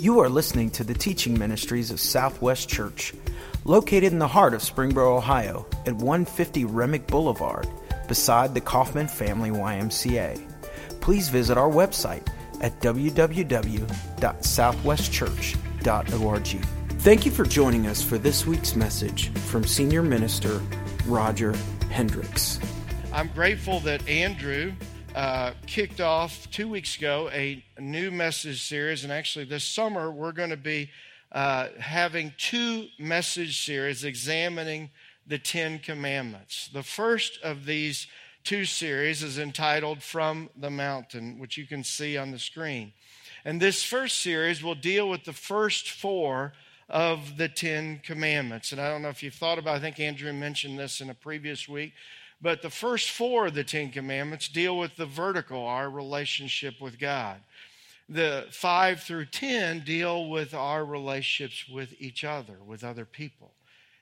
You are listening to the teaching ministries of Southwest Church, located in the heart of Springboro, Ohio, at 150 Remick Boulevard, beside the Coffman Family YMCA. Please visit our website at www.southwestchurch.org. Thank you for joining us for this week's message from Senior Minister Roger Hendricks. I'm grateful that Andrew uh, kicked off two weeks ago a new message series, and actually this summer we're going to be uh, having two message series examining the Ten Commandments. The first of these two series is entitled From the Mountain, which you can see on the screen. And this first series will deal with the first four of the Ten Commandments. And I don't know if you've thought about it, I think Andrew mentioned this in a previous week. But the first four of the Ten Commandments deal with the vertical, our relationship with God. The five through ten deal with our relationships with each other, with other people.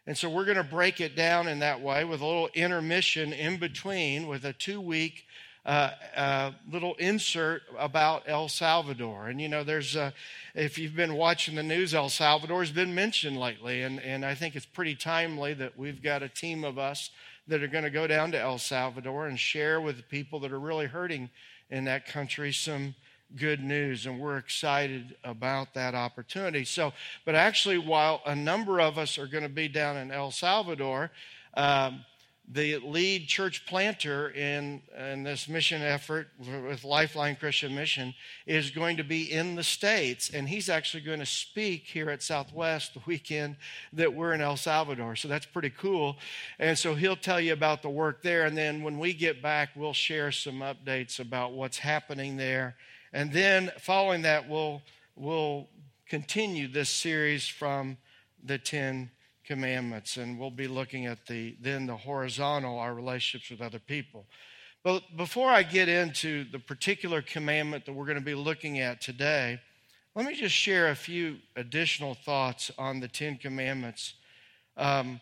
And so we're going to break it down in that way with a little intermission in between with a two week uh, uh, little insert about El Salvador. And you know, there's, uh, if you've been watching the news, El Salvador has been mentioned lately. And, and I think it's pretty timely that we've got a team of us that are going to go down to El Salvador and share with the people that are really hurting in that country some good news. And we're excited about that opportunity. So, but actually, while a number of us are going to be down in El Salvador, um, the lead church planter in, in this mission effort with Lifeline Christian Mission is going to be in the States. And he's actually going to speak here at Southwest the weekend that we're in El Salvador. So that's pretty cool. And so he'll tell you about the work there. And then when we get back, we'll share some updates about what's happening there. And then following that, we'll, we'll continue this series from the 10 commandments and we'll be looking at the then the horizontal our relationships with other people. But before i get into the particular commandment that we're going to be looking at today let me just share a few additional thoughts on the ten commandments um,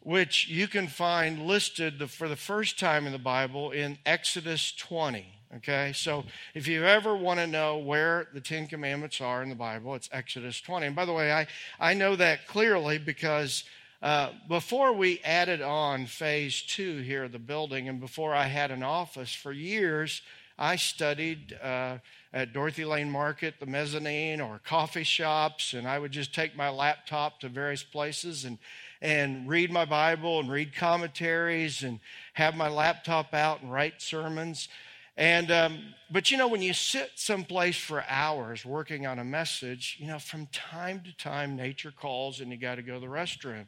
which you can find listed for the first time in the bible in exodus 20 Okay, so if you ever want to know where the Ten Commandments are in the Bible, it's Exodus 20. And by the way, I, I know that clearly because uh, before we added on phase two here of the building, and before I had an office for years, I studied uh, at Dorothy Lane Market, the mezzanine, or coffee shops, and I would just take my laptop to various places and and read my Bible and read commentaries and have my laptop out and write sermons. And, um, but you know, when you sit someplace for hours working on a message, you know, from time to time, nature calls and you got to go to the restroom.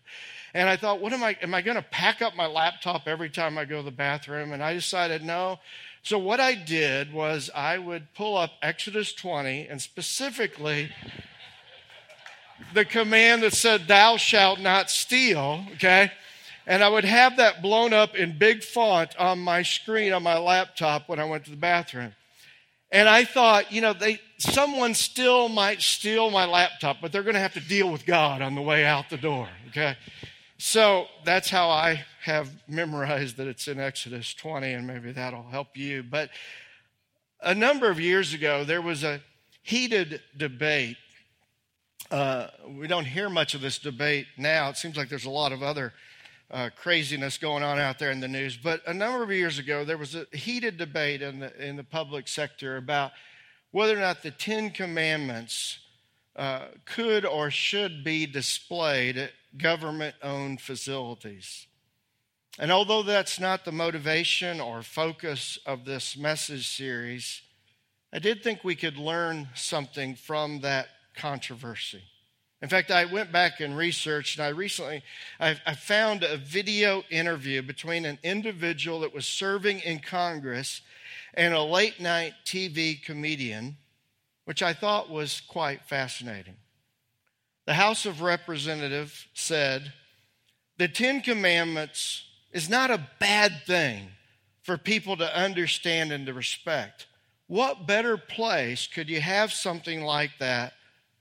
And I thought, what am I, am I going to pack up my laptop every time I go to the bathroom? And I decided, no. So what I did was I would pull up Exodus 20 and specifically the command that said, thou shalt not steal, okay? And I would have that blown up in big font on my screen on my laptop when I went to the bathroom. And I thought, you know, they, someone still might steal my laptop, but they're going to have to deal with God on the way out the door, okay? So that's how I have memorized that it's in Exodus 20, and maybe that'll help you. But a number of years ago, there was a heated debate. Uh, we don't hear much of this debate now. It seems like there's a lot of other uh, craziness going on out there in the news. But a number of years ago, there was a heated debate in the, in the public sector about whether or not the Ten Commandments uh, could or should be displayed at government owned facilities. And although that's not the motivation or focus of this message series, I did think we could learn something from that controversy. In fact, I went back and researched, and I recently I, I found a video interview between an individual that was serving in Congress and a late night TV comedian, which I thought was quite fascinating. The House of Representatives said, The Ten Commandments is not a bad thing for people to understand and to respect. What better place could you have something like that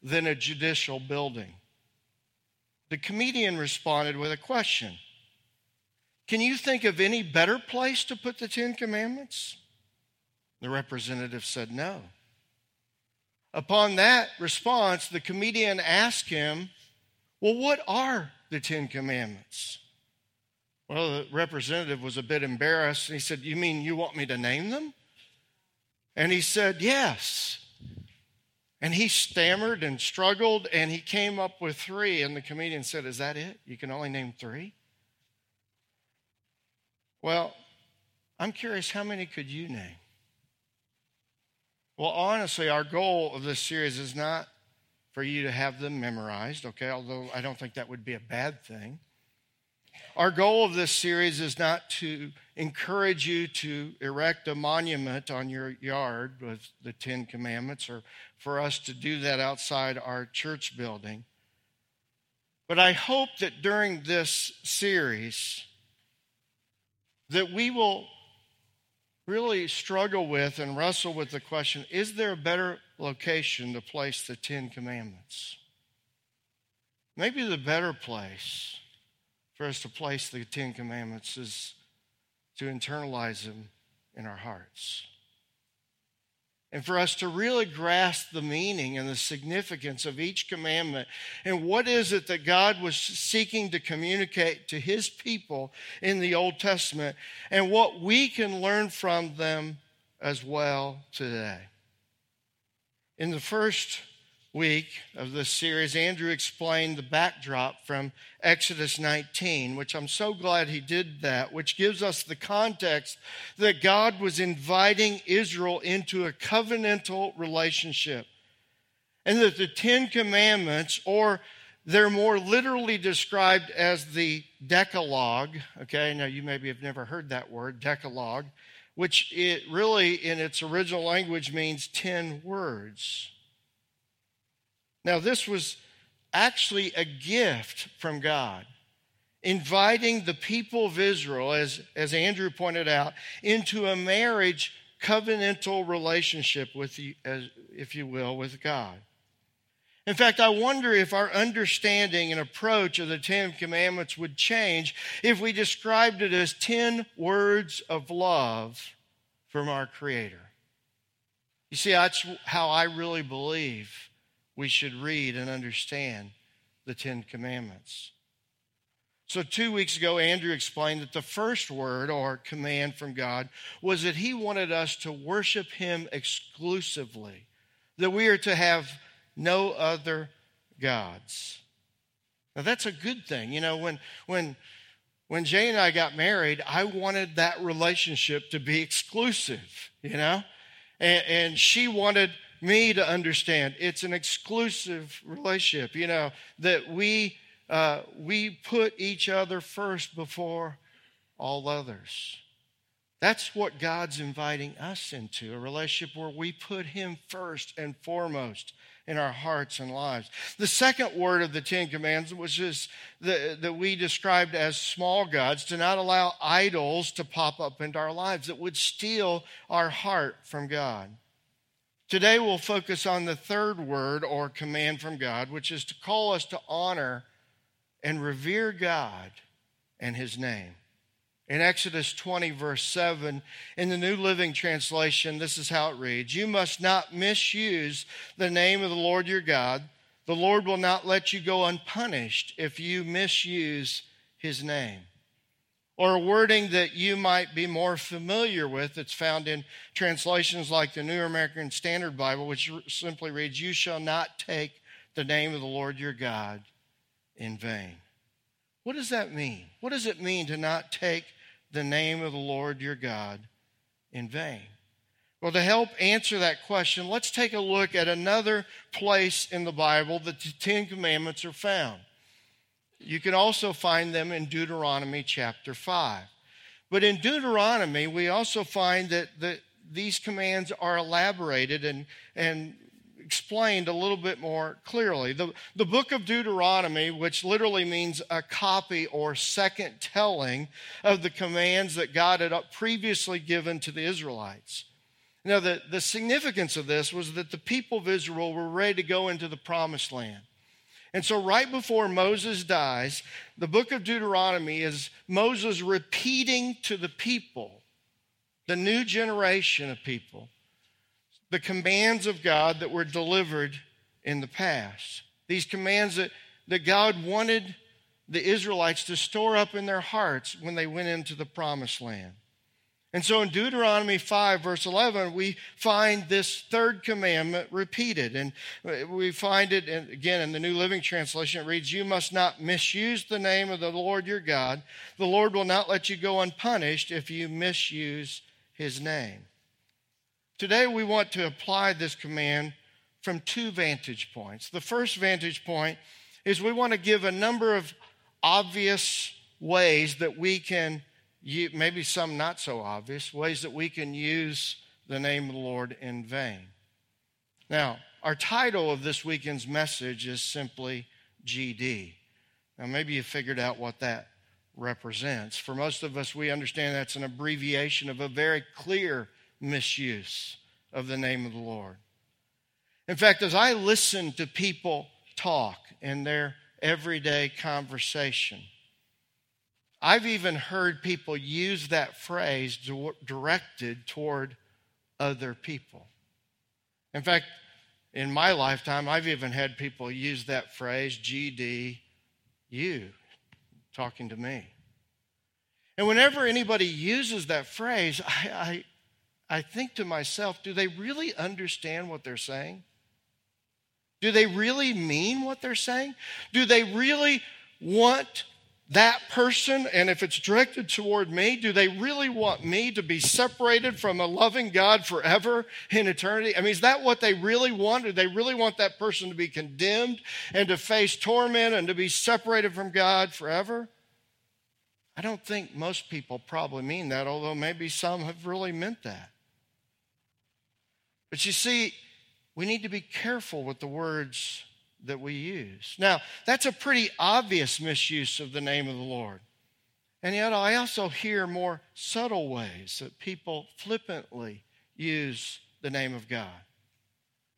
than a judicial building. The comedian responded with a question Can you think of any better place to put the Ten Commandments? The representative said, No. Upon that response, the comedian asked him, Well, what are the Ten Commandments? Well, the representative was a bit embarrassed. He said, You mean you want me to name them? And he said, Yes. And he stammered and struggled, and he came up with three. And the comedian said, Is that it? You can only name three? Well, I'm curious, how many could you name? Well, honestly, our goal of this series is not for you to have them memorized, okay? Although I don't think that would be a bad thing. Our goal of this series is not to encourage you to erect a monument on your yard with the Ten Commandments or for us to do that outside our church building. But I hope that during this series that we will really struggle with and wrestle with the question is there a better location to place the Ten Commandments? Maybe the better place for us to place the Ten Commandments is to internalize them in our hearts. And for us to really grasp the meaning and the significance of each commandment and what is it that God was seeking to communicate to his people in the Old Testament and what we can learn from them as well today. In the first week of this series, Andrew explained the backdrop from Exodus 19, which I'm so glad he did that, which gives us the context that God was inviting Israel into a covenantal relationship. And that the Ten Commandments, or they're more literally described as the Decalogue, okay, now you maybe have never heard that word, Decalogue, which it really in its original language means 10 words. Now, this was actually a gift from God, inviting the people of Israel, as, as Andrew pointed out, into a marriage covenantal relationship with you, as, if you will, with God. In fact, I wonder if our understanding and approach of the Ten Commandments would change if we described it as 10 words of love from our Creator. You see, that's how I really believe we should read and understand the Ten Commandments. So, two weeks ago, Andrew explained that the first word or command from God was that he wanted us to worship him exclusively, that we are to have no other gods. Now, that's a good thing. You know, when, when, when Jay and I got married, I wanted that relationship to be exclusive, you know? And, and she wanted me to understand it's an exclusive relationship, you know, that we, uh, we put each other first before all others. That's what God's inviting us into a relationship where we put Him first and foremost in our hearts and lives. The second word of the Ten Commandments just the, that we described as small gods, to not allow idols to pop up into our lives that would steal our heart from God. Today we'll focus on the third word or command from God, which is to call us to honor and revere God and His name. In Exodus 20, verse 7, in the New Living Translation, this is how it reads You must not misuse the name of the Lord your God. The Lord will not let you go unpunished if you misuse His name or a wording that you might be more familiar with that's found in translations like the New American Standard Bible, which simply reads, You shall not take the name of the Lord your God in vain. What does that mean? What does it mean to not take the name of the Lord your God in vain? Well, to help answer that question, let's take a look at another place in the Bible that the Ten Commandments are found. You can also find them in Deuteronomy chapter 5. But in Deuteronomy, we also find that the, these commands are elaborated and, and explained a little bit more clearly. The, the book of Deuteronomy, which literally means a copy or second telling of the commands that God had previously given to the Israelites. Now, the, the significance of this was that the people of Israel were ready to go into the promised land. And so, right before Moses dies, the book of Deuteronomy is Moses repeating to the people, the new generation of people, the commands of God that were delivered in the past. These commands that, that God wanted the Israelites to store up in their hearts when they went into the promised land. And so in Deuteronomy 5, verse 11, we find this third commandment repeated. And we find it, in, again, in the New Living Translation, it reads, You must not misuse the name of the Lord your God. The Lord will not let you go unpunished if you misuse his name. Today, we want to apply this command from two vantage points. The first vantage point is we want to give a number of obvious ways that we can, maybe some not so obvious, ways that we can use the name of the Lord in vain. Now, our title of this weekend's message is simply GD. Now, maybe you figured out what that represents. For most of us, we understand that's an abbreviation of a very clear misuse of the name of the Lord. In fact, as I listen to people talk in their everyday conversation, I've even heard people use that phrase directed toward other people. In fact, in my lifetime, I've even had people use that phrase, GD, you, talking to me. And whenever anybody uses that phrase, I, I, I think to myself, do they really understand what they're saying? Do they really mean what they're saying? Do they really want that person, and if it's directed toward me, do they really want me to be separated from a loving God forever in eternity? I mean, is that what they really want? Do they really want that person to be condemned and to face torment and to be separated from God forever? I don't think most people probably mean that, although maybe some have really meant that. But you see, we need to be careful with the words that we use. Now, that's a pretty obvious misuse of the name of the Lord. And yet, I also hear more subtle ways that people flippantly use the name of God.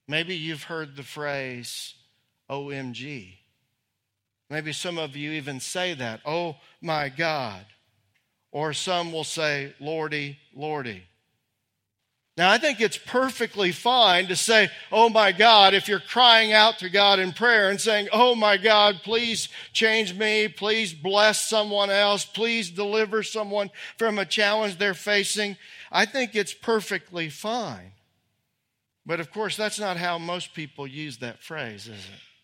Maybe you've heard the phrase OMG. Maybe some of you even say that, oh my God. Or some will say, Lordy, Lordy. Now, I think it's perfectly fine to say, Oh my God, if you're crying out to God in prayer and saying, Oh my God, please change me. Please bless someone else. Please deliver someone from a challenge they're facing. I think it's perfectly fine. But of course, that's not how most people use that phrase, is it?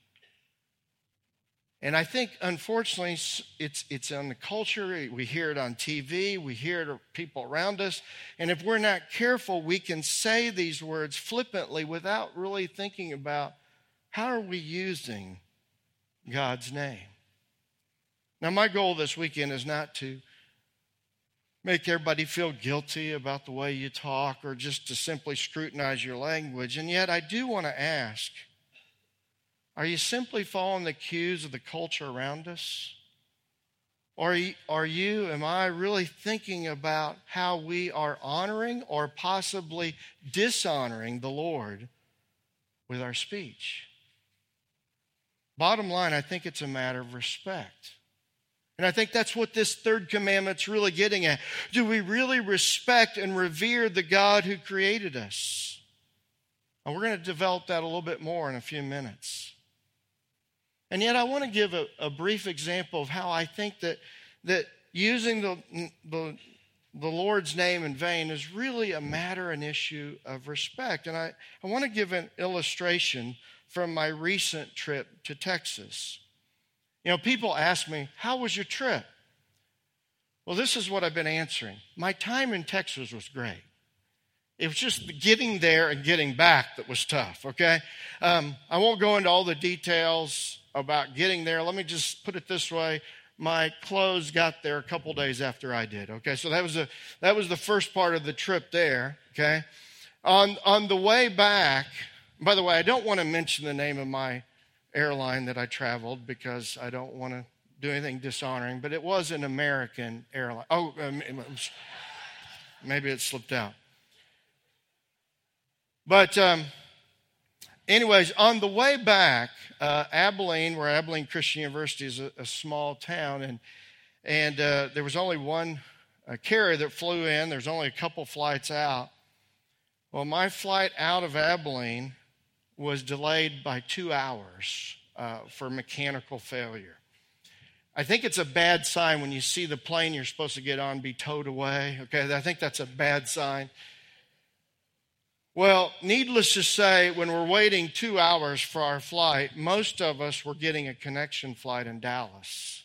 And I think, unfortunately, it's, it's on the culture. We hear it on TV. We hear it of people around us. And if we're not careful, we can say these words flippantly without really thinking about how are we using God's name. Now, my goal this weekend is not to make everybody feel guilty about the way you talk or just to simply scrutinize your language. And yet, I do want to ask are you simply following the cues of the culture around us? Or are you, am I really thinking about how we are honoring or possibly dishonoring the Lord with our speech? Bottom line, I think it's a matter of respect. And I think that's what this third commandment's really getting at. Do we really respect and revere the God who created us? And we're going to develop that a little bit more in a few minutes. And yet, I want to give a, a brief example of how I think that, that using the, the, the Lord's name in vain is really a matter, an issue of respect. And I, I want to give an illustration from my recent trip to Texas. You know, people ask me, How was your trip? Well, this is what I've been answering. My time in Texas was great. It was just getting there and getting back that was tough, okay? Um, I won't go into all the details about getting there. Let me just put it this way. My clothes got there a couple days after I did. Okay, so that was a that was the first part of the trip there. Okay, on on the way back. By the way, I don't want to mention the name of my airline that I traveled because I don't want to do anything dishonoring. But it was an American airline. Oh, um, maybe it slipped out. But um, anyways, on the way back, uh, Abilene, where Abilene Christian University is a, a small town, and and uh, there was only one uh, carrier that flew in. There's only a couple flights out. Well, my flight out of Abilene was delayed by two hours uh, for mechanical failure. I think it's a bad sign when you see the plane you're supposed to get on be towed away. Okay, I think that's a bad sign. Well, needless to say, when we're waiting two hours for our flight, most of us were getting a connection flight in Dallas.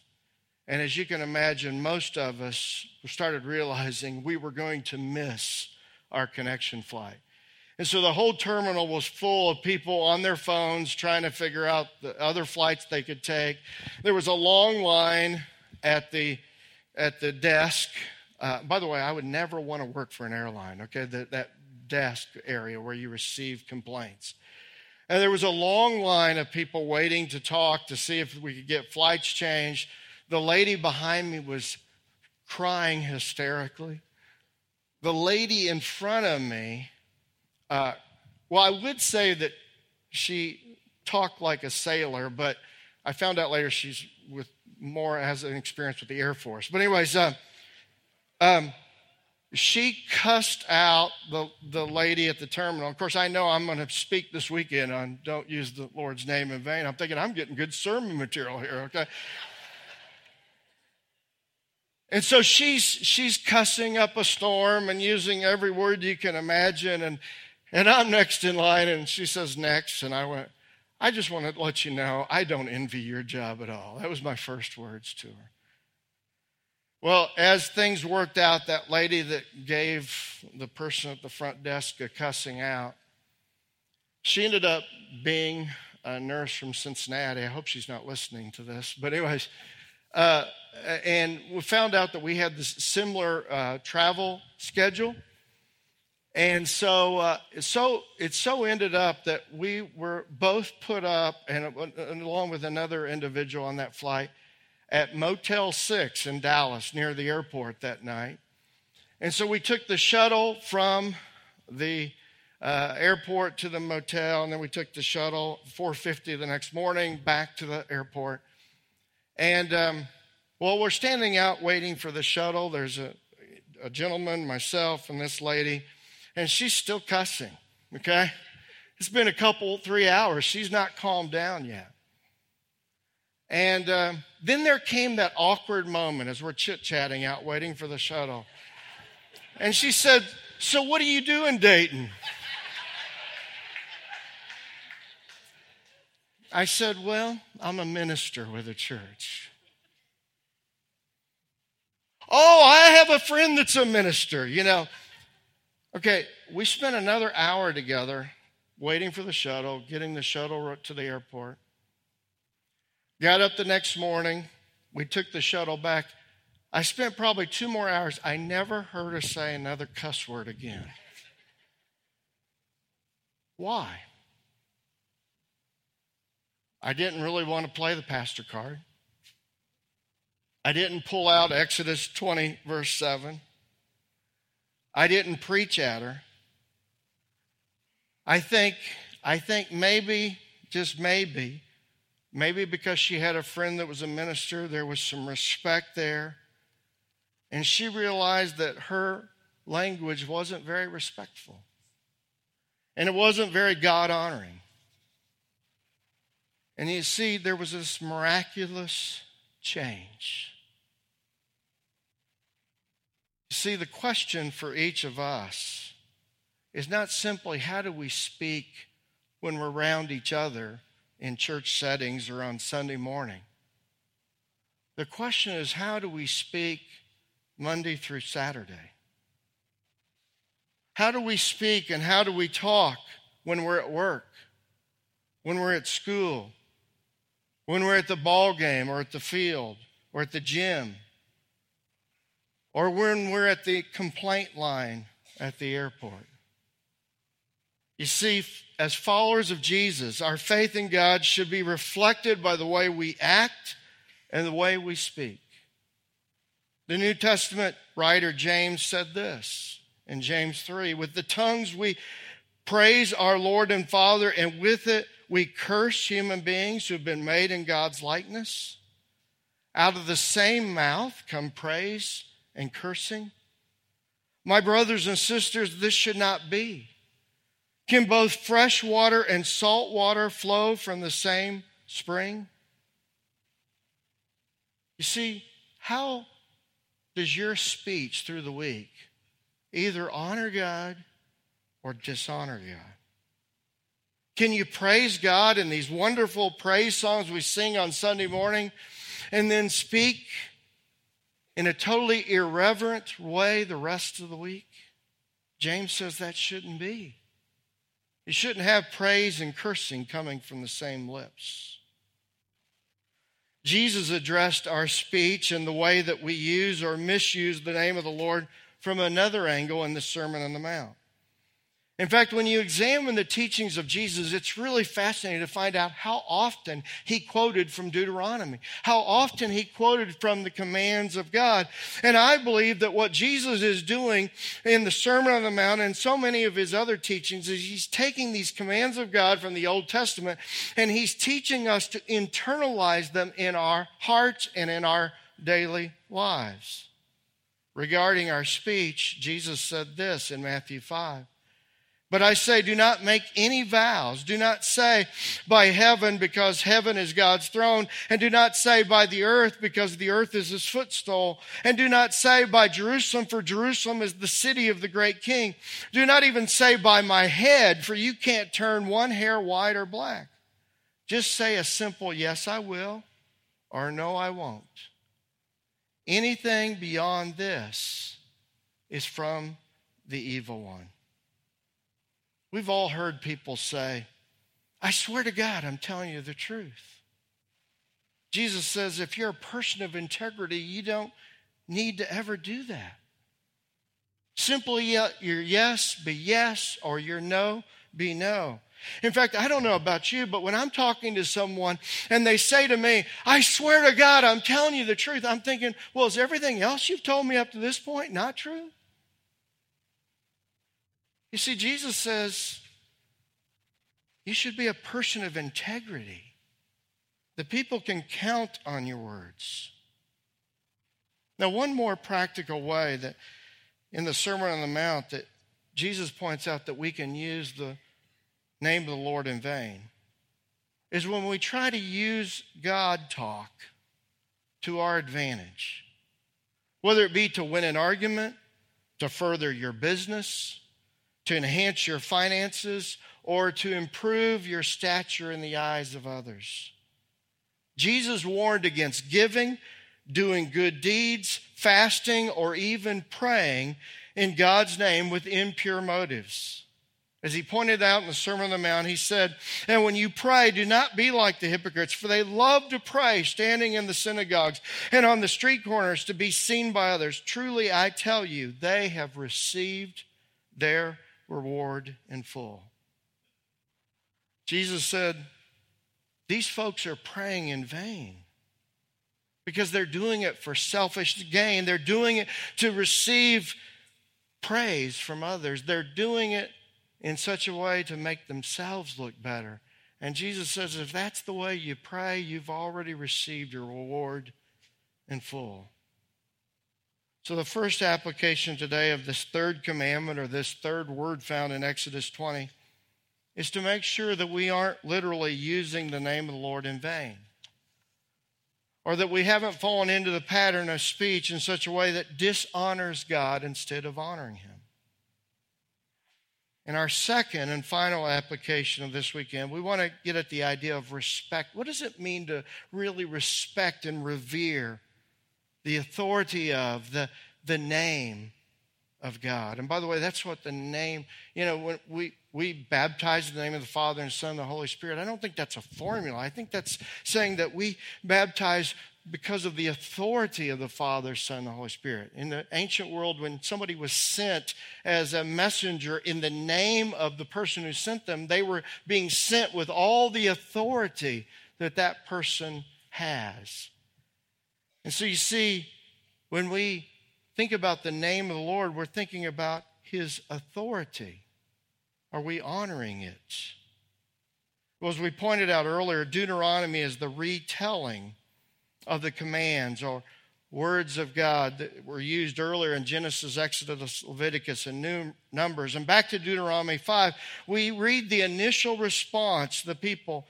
And as you can imagine, most of us started realizing we were going to miss our connection flight. And so the whole terminal was full of people on their phones trying to figure out the other flights they could take. There was a long line at the, at the desk. Uh, by the way, I would never want to work for an airline, okay? That, that desk area where you receive complaints. And there was a long line of people waiting to talk to see if we could get flights changed. The lady behind me was crying hysterically. The lady in front of me, uh, well, I would say that she talked like a sailor, but I found out later she's with more has an experience with the Air Force. But anyways, uh, um, she cussed out the, the lady at the terminal. Of course, I know I'm going to speak this weekend on don't use the Lord's name in vain. I'm thinking I'm getting good sermon material here, okay? And so she's she's cussing up a storm and using every word you can imagine. And and I'm next in line, and she says next, and I went, I just want to let you know I don't envy your job at all. That was my first words to her. Well, as things worked out, that lady that gave the person at the front desk a cussing out, she ended up being a nurse from Cincinnati. I hope she's not listening to this. But, anyways, uh, and we found out that we had this similar uh, travel schedule. And so, uh, so it so ended up that we were both put up, and, and along with another individual on that flight, at Motel 6 in Dallas near the airport that night. And so we took the shuttle from the uh, airport to the motel, and then we took the shuttle 4:50 the next morning back to the airport. And um, well, we're standing out waiting for the shuttle. There's a, a gentleman, myself, and this lady, and she's still cussing. Okay, it's been a couple, three hours. She's not calmed down yet. And uh, then there came that awkward moment as we're chit chatting out waiting for the shuttle. And she said, So, what do you do in Dayton? I said, Well, I'm a minister with a church. Oh, I have a friend that's a minister, you know. Okay, we spent another hour together waiting for the shuttle, getting the shuttle to the airport. Got up the next morning. We took the shuttle back. I spent probably two more hours. I never heard her say another cuss word again. Why? I didn't really want to play the pastor card. I didn't pull out Exodus 20, verse 7. I didn't preach at her. I think, I think maybe, just maybe, Maybe because she had a friend that was a minister, there was some respect there. And she realized that her language wasn't very respectful. And it wasn't very God honoring. And you see, there was this miraculous change. You see, the question for each of us is not simply how do we speak when we're around each other, in church settings or on Sunday morning. The question is how do we speak Monday through Saturday? How do we speak and how do we talk when we're at work, when we're at school, when we're at the ball game or at the field or at the gym, or when we're at the complaint line at the airport? You see, as followers of Jesus, our faith in God should be reflected by the way we act and the way we speak. The New Testament writer James said this in James 3 With the tongues we praise our Lord and Father, and with it we curse human beings who have been made in God's likeness. Out of the same mouth come praise and cursing. My brothers and sisters, this should not be. Can both fresh water and salt water flow from the same spring? You see, how does your speech through the week either honor God or dishonor God? Can you praise God in these wonderful praise songs we sing on Sunday morning and then speak in a totally irreverent way the rest of the week? James says that shouldn't be. You shouldn't have praise and cursing coming from the same lips. Jesus addressed our speech and the way that we use or misuse the name of the Lord from another angle in the Sermon on the Mount. In fact, when you examine the teachings of Jesus, it's really fascinating to find out how often he quoted from Deuteronomy, how often he quoted from the commands of God. And I believe that what Jesus is doing in the Sermon on the Mount and so many of his other teachings is he's taking these commands of God from the Old Testament and he's teaching us to internalize them in our hearts and in our daily lives. Regarding our speech, Jesus said this in Matthew 5. But I say, do not make any vows. Do not say by heaven because heaven is God's throne. And do not say by the earth because the earth is his footstool. And do not say by Jerusalem for Jerusalem is the city of the great king. Do not even say by my head for you can't turn one hair white or black. Just say a simple yes, I will or no, I won't. Anything beyond this is from the evil one. We've all heard people say, I swear to God, I'm telling you the truth. Jesus says if you're a person of integrity, you don't need to ever do that. Simply your yes be yes or your no be no. In fact, I don't know about you, but when I'm talking to someone and they say to me, I swear to God, I'm telling you the truth, I'm thinking, well, is everything else you've told me up to this point not true? You see, Jesus says you should be a person of integrity. The people can count on your words. Now, one more practical way that in the Sermon on the Mount that Jesus points out that we can use the name of the Lord in vain is when we try to use God talk to our advantage, whether it be to win an argument, to further your business, to enhance your finances, or to improve your stature in the eyes of others. Jesus warned against giving, doing good deeds, fasting, or even praying in God's name with impure motives. As he pointed out in the Sermon on the Mount, he said, And when you pray, do not be like the hypocrites, for they love to pray standing in the synagogues and on the street corners to be seen by others. Truly, I tell you, they have received their reward in full. Jesus said, These folks are praying in vain because they're doing it for selfish gain. They're doing it to receive praise from others. They're doing it in such a way to make themselves look better. And Jesus says, if that's the way you pray, you've already received your reward in full. So, the first application today of this third commandment or this third word found in Exodus 20 is to make sure that we aren't literally using the name of the Lord in vain. Or that we haven't fallen into the pattern of speech in such a way that dishonors God instead of honoring Him. In our second and final application of this weekend, we want to get at the idea of respect. What does it mean to really respect and revere the authority of, the, the name of God. And by the way, that's what the name, you know, when we, we baptize in the name of the Father and Son and the Holy Spirit, I don't think that's a formula. I think that's saying that we baptize because of the authority of the Father, Son, and the Holy Spirit. In the ancient world, when somebody was sent as a messenger in the name of the person who sent them, they were being sent with all the authority that that person has. And so you see, when we think about the name of the Lord, we're thinking about his authority. Are we honoring it? Well, as we pointed out earlier, Deuteronomy is the retelling of the commands or, words of God that were used earlier in Genesis, Exodus, Leviticus, and Numbers. And back to Deuteronomy 5, we read the initial response the people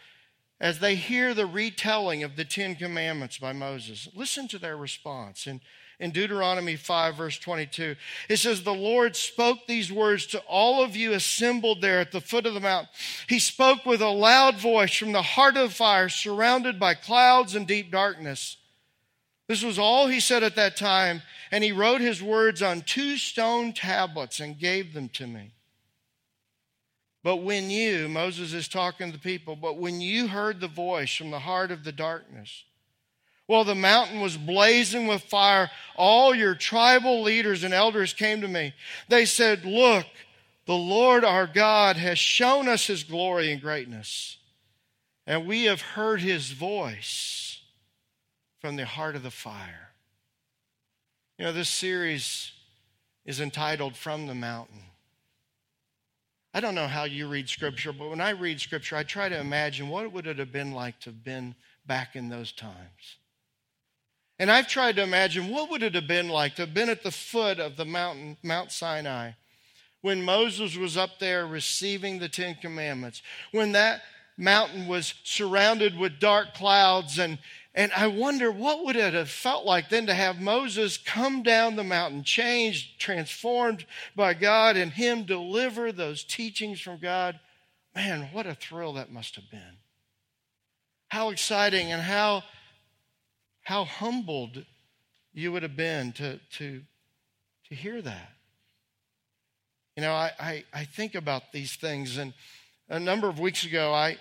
as they hear the retelling of the Ten Commandments by Moses. Listen to their response. In, in Deuteronomy 5, verse 22, it says, The Lord spoke these words to all of you assembled there at the foot of the mountain. He spoke with a loud voice from the heart of the fire, surrounded by clouds and deep darkness. This was all he said at that time, and he wrote his words on two stone tablets and gave them to me. But when you, Moses is talking to the people, but when you heard the voice from the heart of the darkness, while the mountain was blazing with fire, all your tribal leaders and elders came to me. They said, Look, the Lord our God has shown us his glory and greatness, and we have heard his voice from the heart of the fire. You know, this series is entitled From the Mountain. I don't know how you read Scripture, but when I read Scripture, I try to imagine what it would it have been like to have been back in those times. And I've tried to imagine what would it have been like to have been at the foot of the mountain, Mount Sinai, when Moses was up there receiving the Ten Commandments, when that mountain was surrounded with dark clouds and, and I wonder what would it have felt like then to have Moses come down the mountain, changed, transformed by God, and him deliver those teachings from God. Man, what a thrill that must have been. How exciting and how, how humbled you would have been to, to, to hear that. You know, I, I, I think about these things, and a number of weeks ago, I,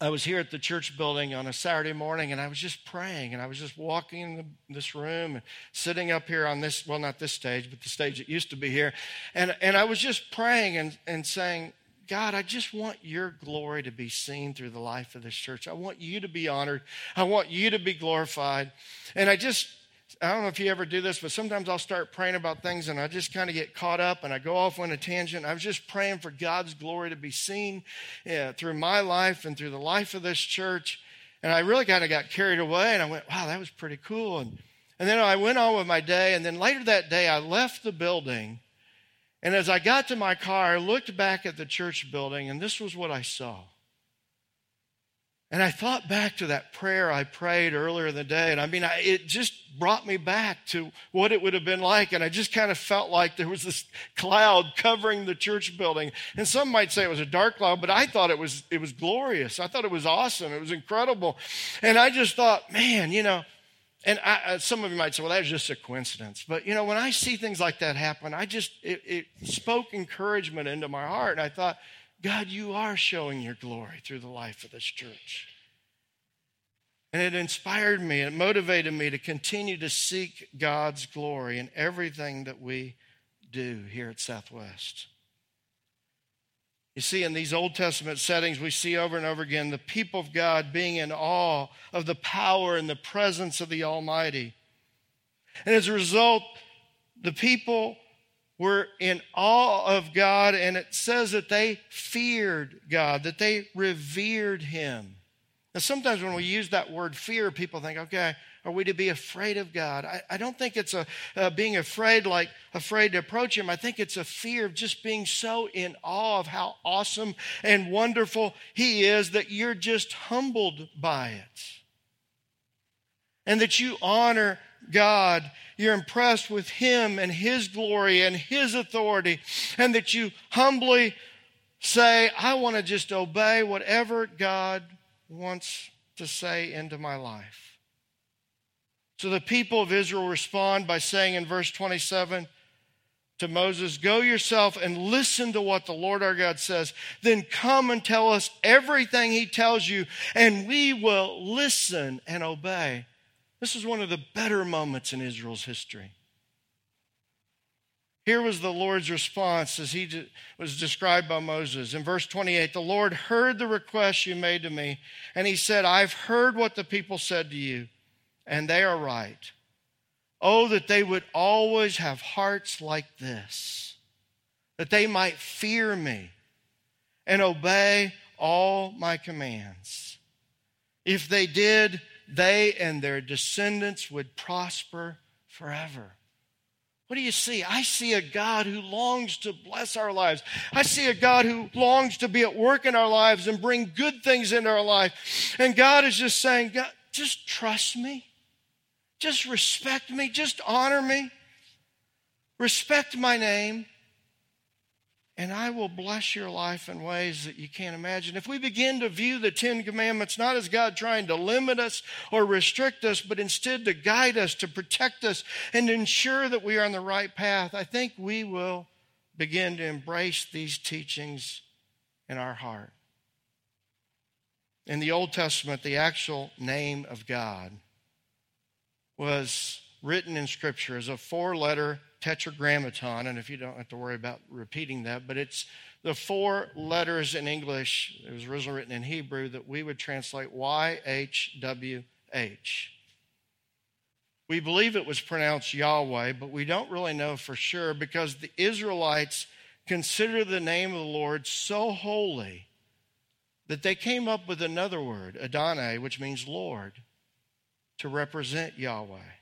I was here at the church building on a Saturday morning and I was just praying and I was just walking in this room and sitting up here on this, well, not this stage, but the stage that used to be here. And, and I was just praying and, and saying, God, I just want your glory to be seen through the life of this church. I want you to be honored. I want you to be glorified. And I just I don't know if you ever do this, but sometimes I'll start praying about things and I just kind of get caught up and I go off on a tangent. I was just praying for God's glory to be seen yeah, through my life and through the life of this church. And I really kind of got carried away and I went, wow, that was pretty cool. And, and then I went on with my day. And then later that day, I left the building. And as I got to my car, I looked back at the church building and this was what I saw. And I thought back to that prayer I prayed earlier in the day. And I mean, I, it just brought me back to what it would have been like. And I just kind of felt like there was this cloud covering the church building. And some might say it was a dark cloud, but I thought it was, it was glorious. I thought it was awesome. It was incredible. And I just thought, man, you know, and I, uh, some of you might say, well, that's just a coincidence. But, you know, when I see things like that happen, I just, it, it spoke encouragement into my heart. And I thought, God, you are showing your glory through the life of this church. And it inspired me, it motivated me to continue to seek God's glory in everything that we do here at Southwest. You see, in these Old Testament settings, we see over and over again the people of God being in awe of the power and the presence of the Almighty. And as a result, the people were in awe of God, and it says that they feared God, that they revered Him. Now, sometimes when we use that word fear, people think, okay, are we to be afraid of God? I, I don't think it's a being afraid like afraid to approach Him. I think it's a fear of just being so in awe of how awesome and wonderful He is that you're just humbled by it. And that you honor God, you're impressed with Him and His glory and His authority, and that you humbly say, I want to just obey whatever God wants to say into my life. So the people of Israel respond by saying in verse 27 to Moses, Go yourself and listen to what the Lord our God says. Then come and tell us everything he tells you, and we will listen and obey. This is one of the better moments in Israel's history. Here was the Lord's response as he was described by Moses. In verse 28, the Lord heard the request you made to me, and he said, I've heard what the people said to you, and they are right. Oh, that they would always have hearts like this, that they might fear me and obey all my commands. If they did, they and their descendants would prosper forever. What do you see? I see a God who longs to bless our lives. I see a God who longs to be at work in our lives and bring good things into our life. And God is just saying, God, just trust me. Just respect me. Just honor me. Respect my name and I will bless your life in ways that you can't imagine. If we begin to view the Ten Commandments not as God trying to limit us or restrict us, but instead to guide us, to protect us, and ensure that we are on the right path, I think we will begin to embrace these teachings in our heart. In the Old Testament, the actual name of God was written in Scripture as a four letter tetragrammaton, and if you don't have to worry about repeating that, but it's the four letters in English, it was originally written in Hebrew, that we would translate YHWH. We believe it was pronounced Yahweh, but we don't really know for sure because the Israelites consider the name of the Lord so holy that they came up with another word, Adonai, which means Lord, to represent Yahweh.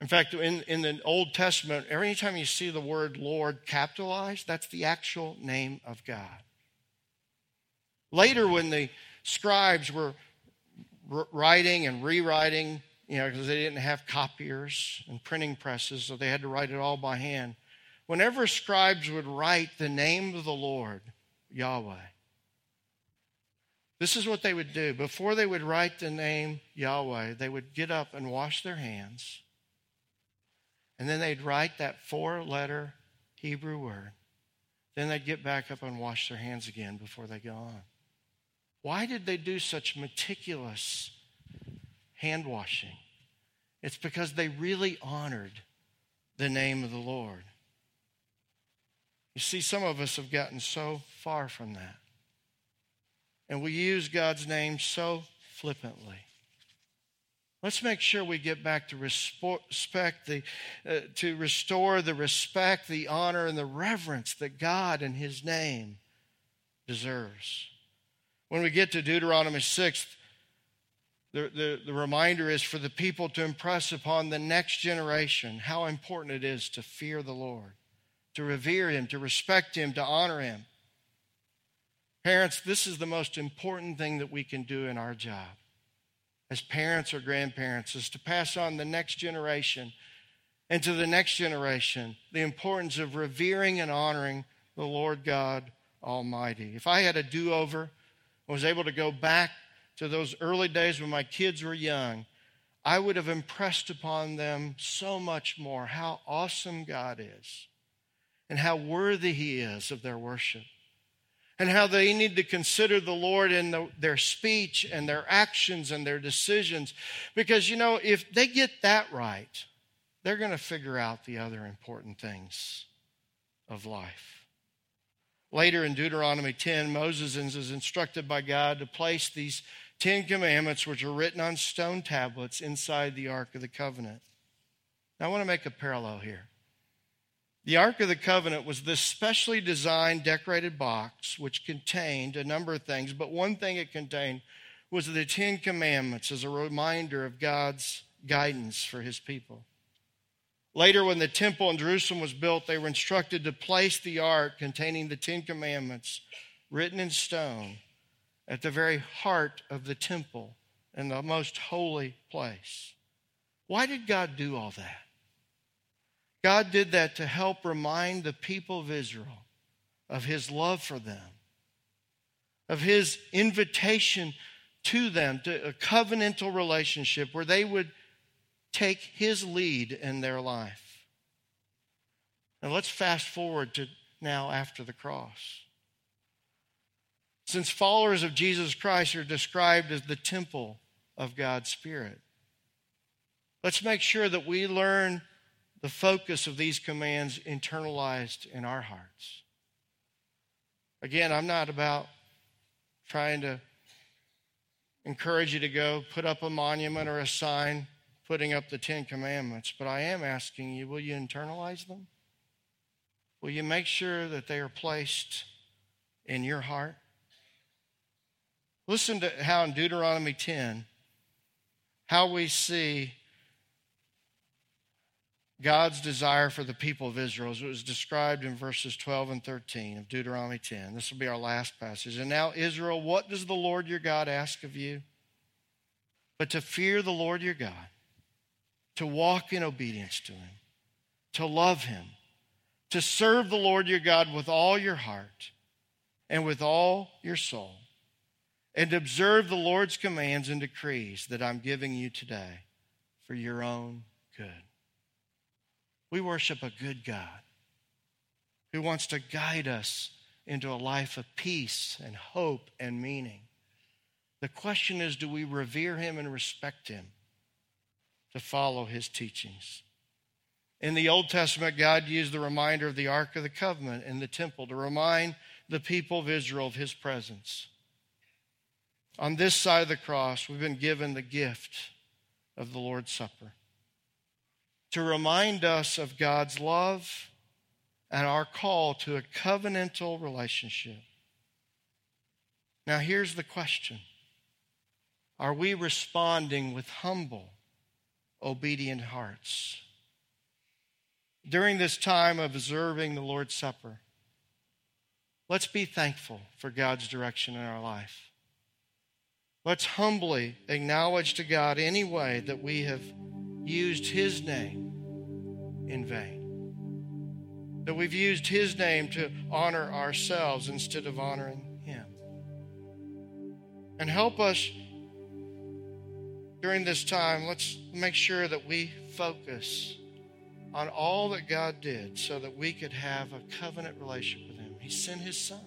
In fact, in, in the Old Testament, every time you see the word Lord capitalized, that's the actual name of God. Later, when the scribes were writing and rewriting, you know, because they didn't have copiers and printing presses, so they had to write it all by hand. Whenever scribes would write the name of the Lord, Yahweh, this is what they would do. Before they would write the name Yahweh, they would get up and wash their hands and then they'd write that four letter Hebrew word. Then they'd get back up and wash their hands again before they go on. Why did they do such meticulous hand washing? It's because they really honored the name of the Lord. You see, some of us have gotten so far from that. And we use God's name so flippantly. Let's make sure we get back to respect the, uh, to restore the respect, the honor, and the reverence that God and His name deserves. When we get to Deuteronomy 6, the, the, the reminder is for the people to impress upon the next generation how important it is to fear the Lord, to revere Him, to respect Him, to honor Him. Parents, this is the most important thing that we can do in our job as parents or grandparents is to pass on the next generation and to the next generation the importance of revering and honoring the Lord God Almighty. If I had a do over, I was able to go back to those early days when my kids were young, I would have impressed upon them so much more how awesome God is and how worthy He is of their worship and how they need to consider the Lord in the, their speech and their actions and their decisions. Because, you know, if they get that right, they're going to figure out the other important things of life. Later in Deuteronomy 10, Moses is instructed by God to place these Ten Commandments, which are written on stone tablets, inside the Ark of the Covenant. Now, I want to make a parallel here. The Ark of the Covenant was this specially designed, decorated box which contained a number of things, but one thing it contained was the Ten Commandments as a reminder of God's guidance for his people. Later, when the temple in Jerusalem was built, they were instructed to place the ark containing the Ten Commandments written in stone at the very heart of the temple in the most holy place. Why did God do all that? God did that to help remind the people of Israel of his love for them, of his invitation to them to a covenantal relationship where they would take his lead in their life. Now let's fast forward to now after the cross. Since followers of Jesus Christ are described as the temple of God's Spirit, let's make sure that we learn the focus of these commands internalized in our hearts. Again, I'm not about trying to encourage you to go put up a monument or a sign putting up the Ten Commandments, but I am asking you will you internalize them? Will you make sure that they are placed in your heart? Listen to how in Deuteronomy 10, how we see God's desire for the people of Israel as it was described in verses 12 and 13 of Deuteronomy 10. This will be our last passage. And now, Israel, what does the Lord your God ask of you? But to fear the Lord your God, to walk in obedience to him, to love him, to serve the Lord your God with all your heart and with all your soul, and observe the Lord's commands and decrees that I'm giving you today for your own good. We worship a good God who wants to guide us into a life of peace and hope and meaning. The question is do we revere him and respect him to follow his teachings? In the Old Testament, God used the reminder of the Ark of the Covenant in the temple to remind the people of Israel of his presence. On this side of the cross, we've been given the gift of the Lord's Supper to remind us of God's love and our call to a covenantal relationship. Now, here's the question Are we responding with humble, obedient hearts? During this time of observing the Lord's Supper, let's be thankful for God's direction in our life. Let's humbly acknowledge to God any way that we have used His name in vain. That we've used His name to honor ourselves instead of honoring Him. And help us during this time, let's make sure that we focus on all that God did so that we could have a covenant relationship with Him. He sent His Son.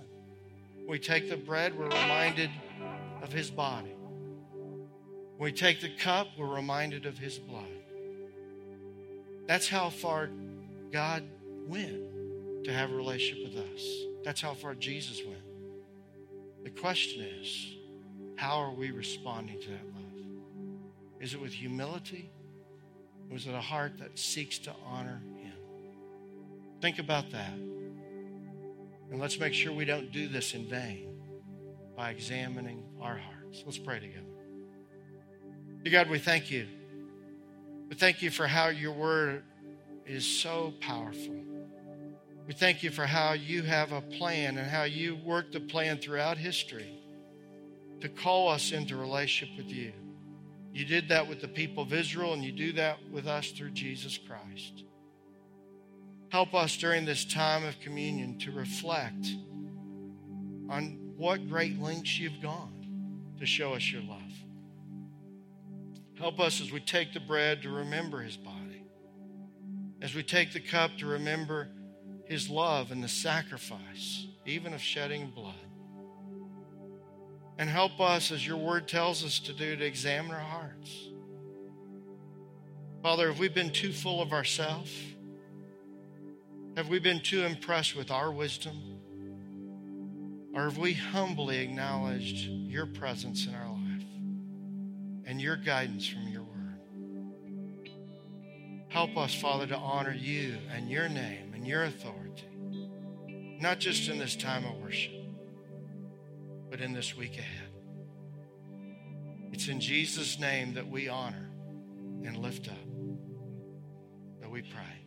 We take the bread, we're reminded of His body. We take the cup, we're reminded of His blood. That's how far God went to have a relationship with us. That's how far Jesus went. The question is, how are we responding to that love? Is it with humility? Or is it a heart that seeks to honor Him? Think about that. And let's make sure we don't do this in vain by examining our hearts. Let's pray together. Dear God, we thank you. We thank you for how your word is so powerful. We thank you for how you have a plan and how you worked the plan throughout history to call us into relationship with you. You did that with the people of Israel, and you do that with us through Jesus Christ. Help us during this time of communion to reflect on what great lengths you've gone to show us your love. Help us as we take the bread to remember his body, as we take the cup to remember his love and the sacrifice, even of shedding blood. And help us, as your word tells us to do, to examine our hearts. Father, have we been too full of ourselves? Have we been too impressed with our wisdom? Or have we humbly acknowledged your presence in our and your guidance from your word? Help us, Father, to honor you and your name and your authority, not just in this time of worship but in this week ahead. It's in Jesus' name that we honor and lift up that we pray.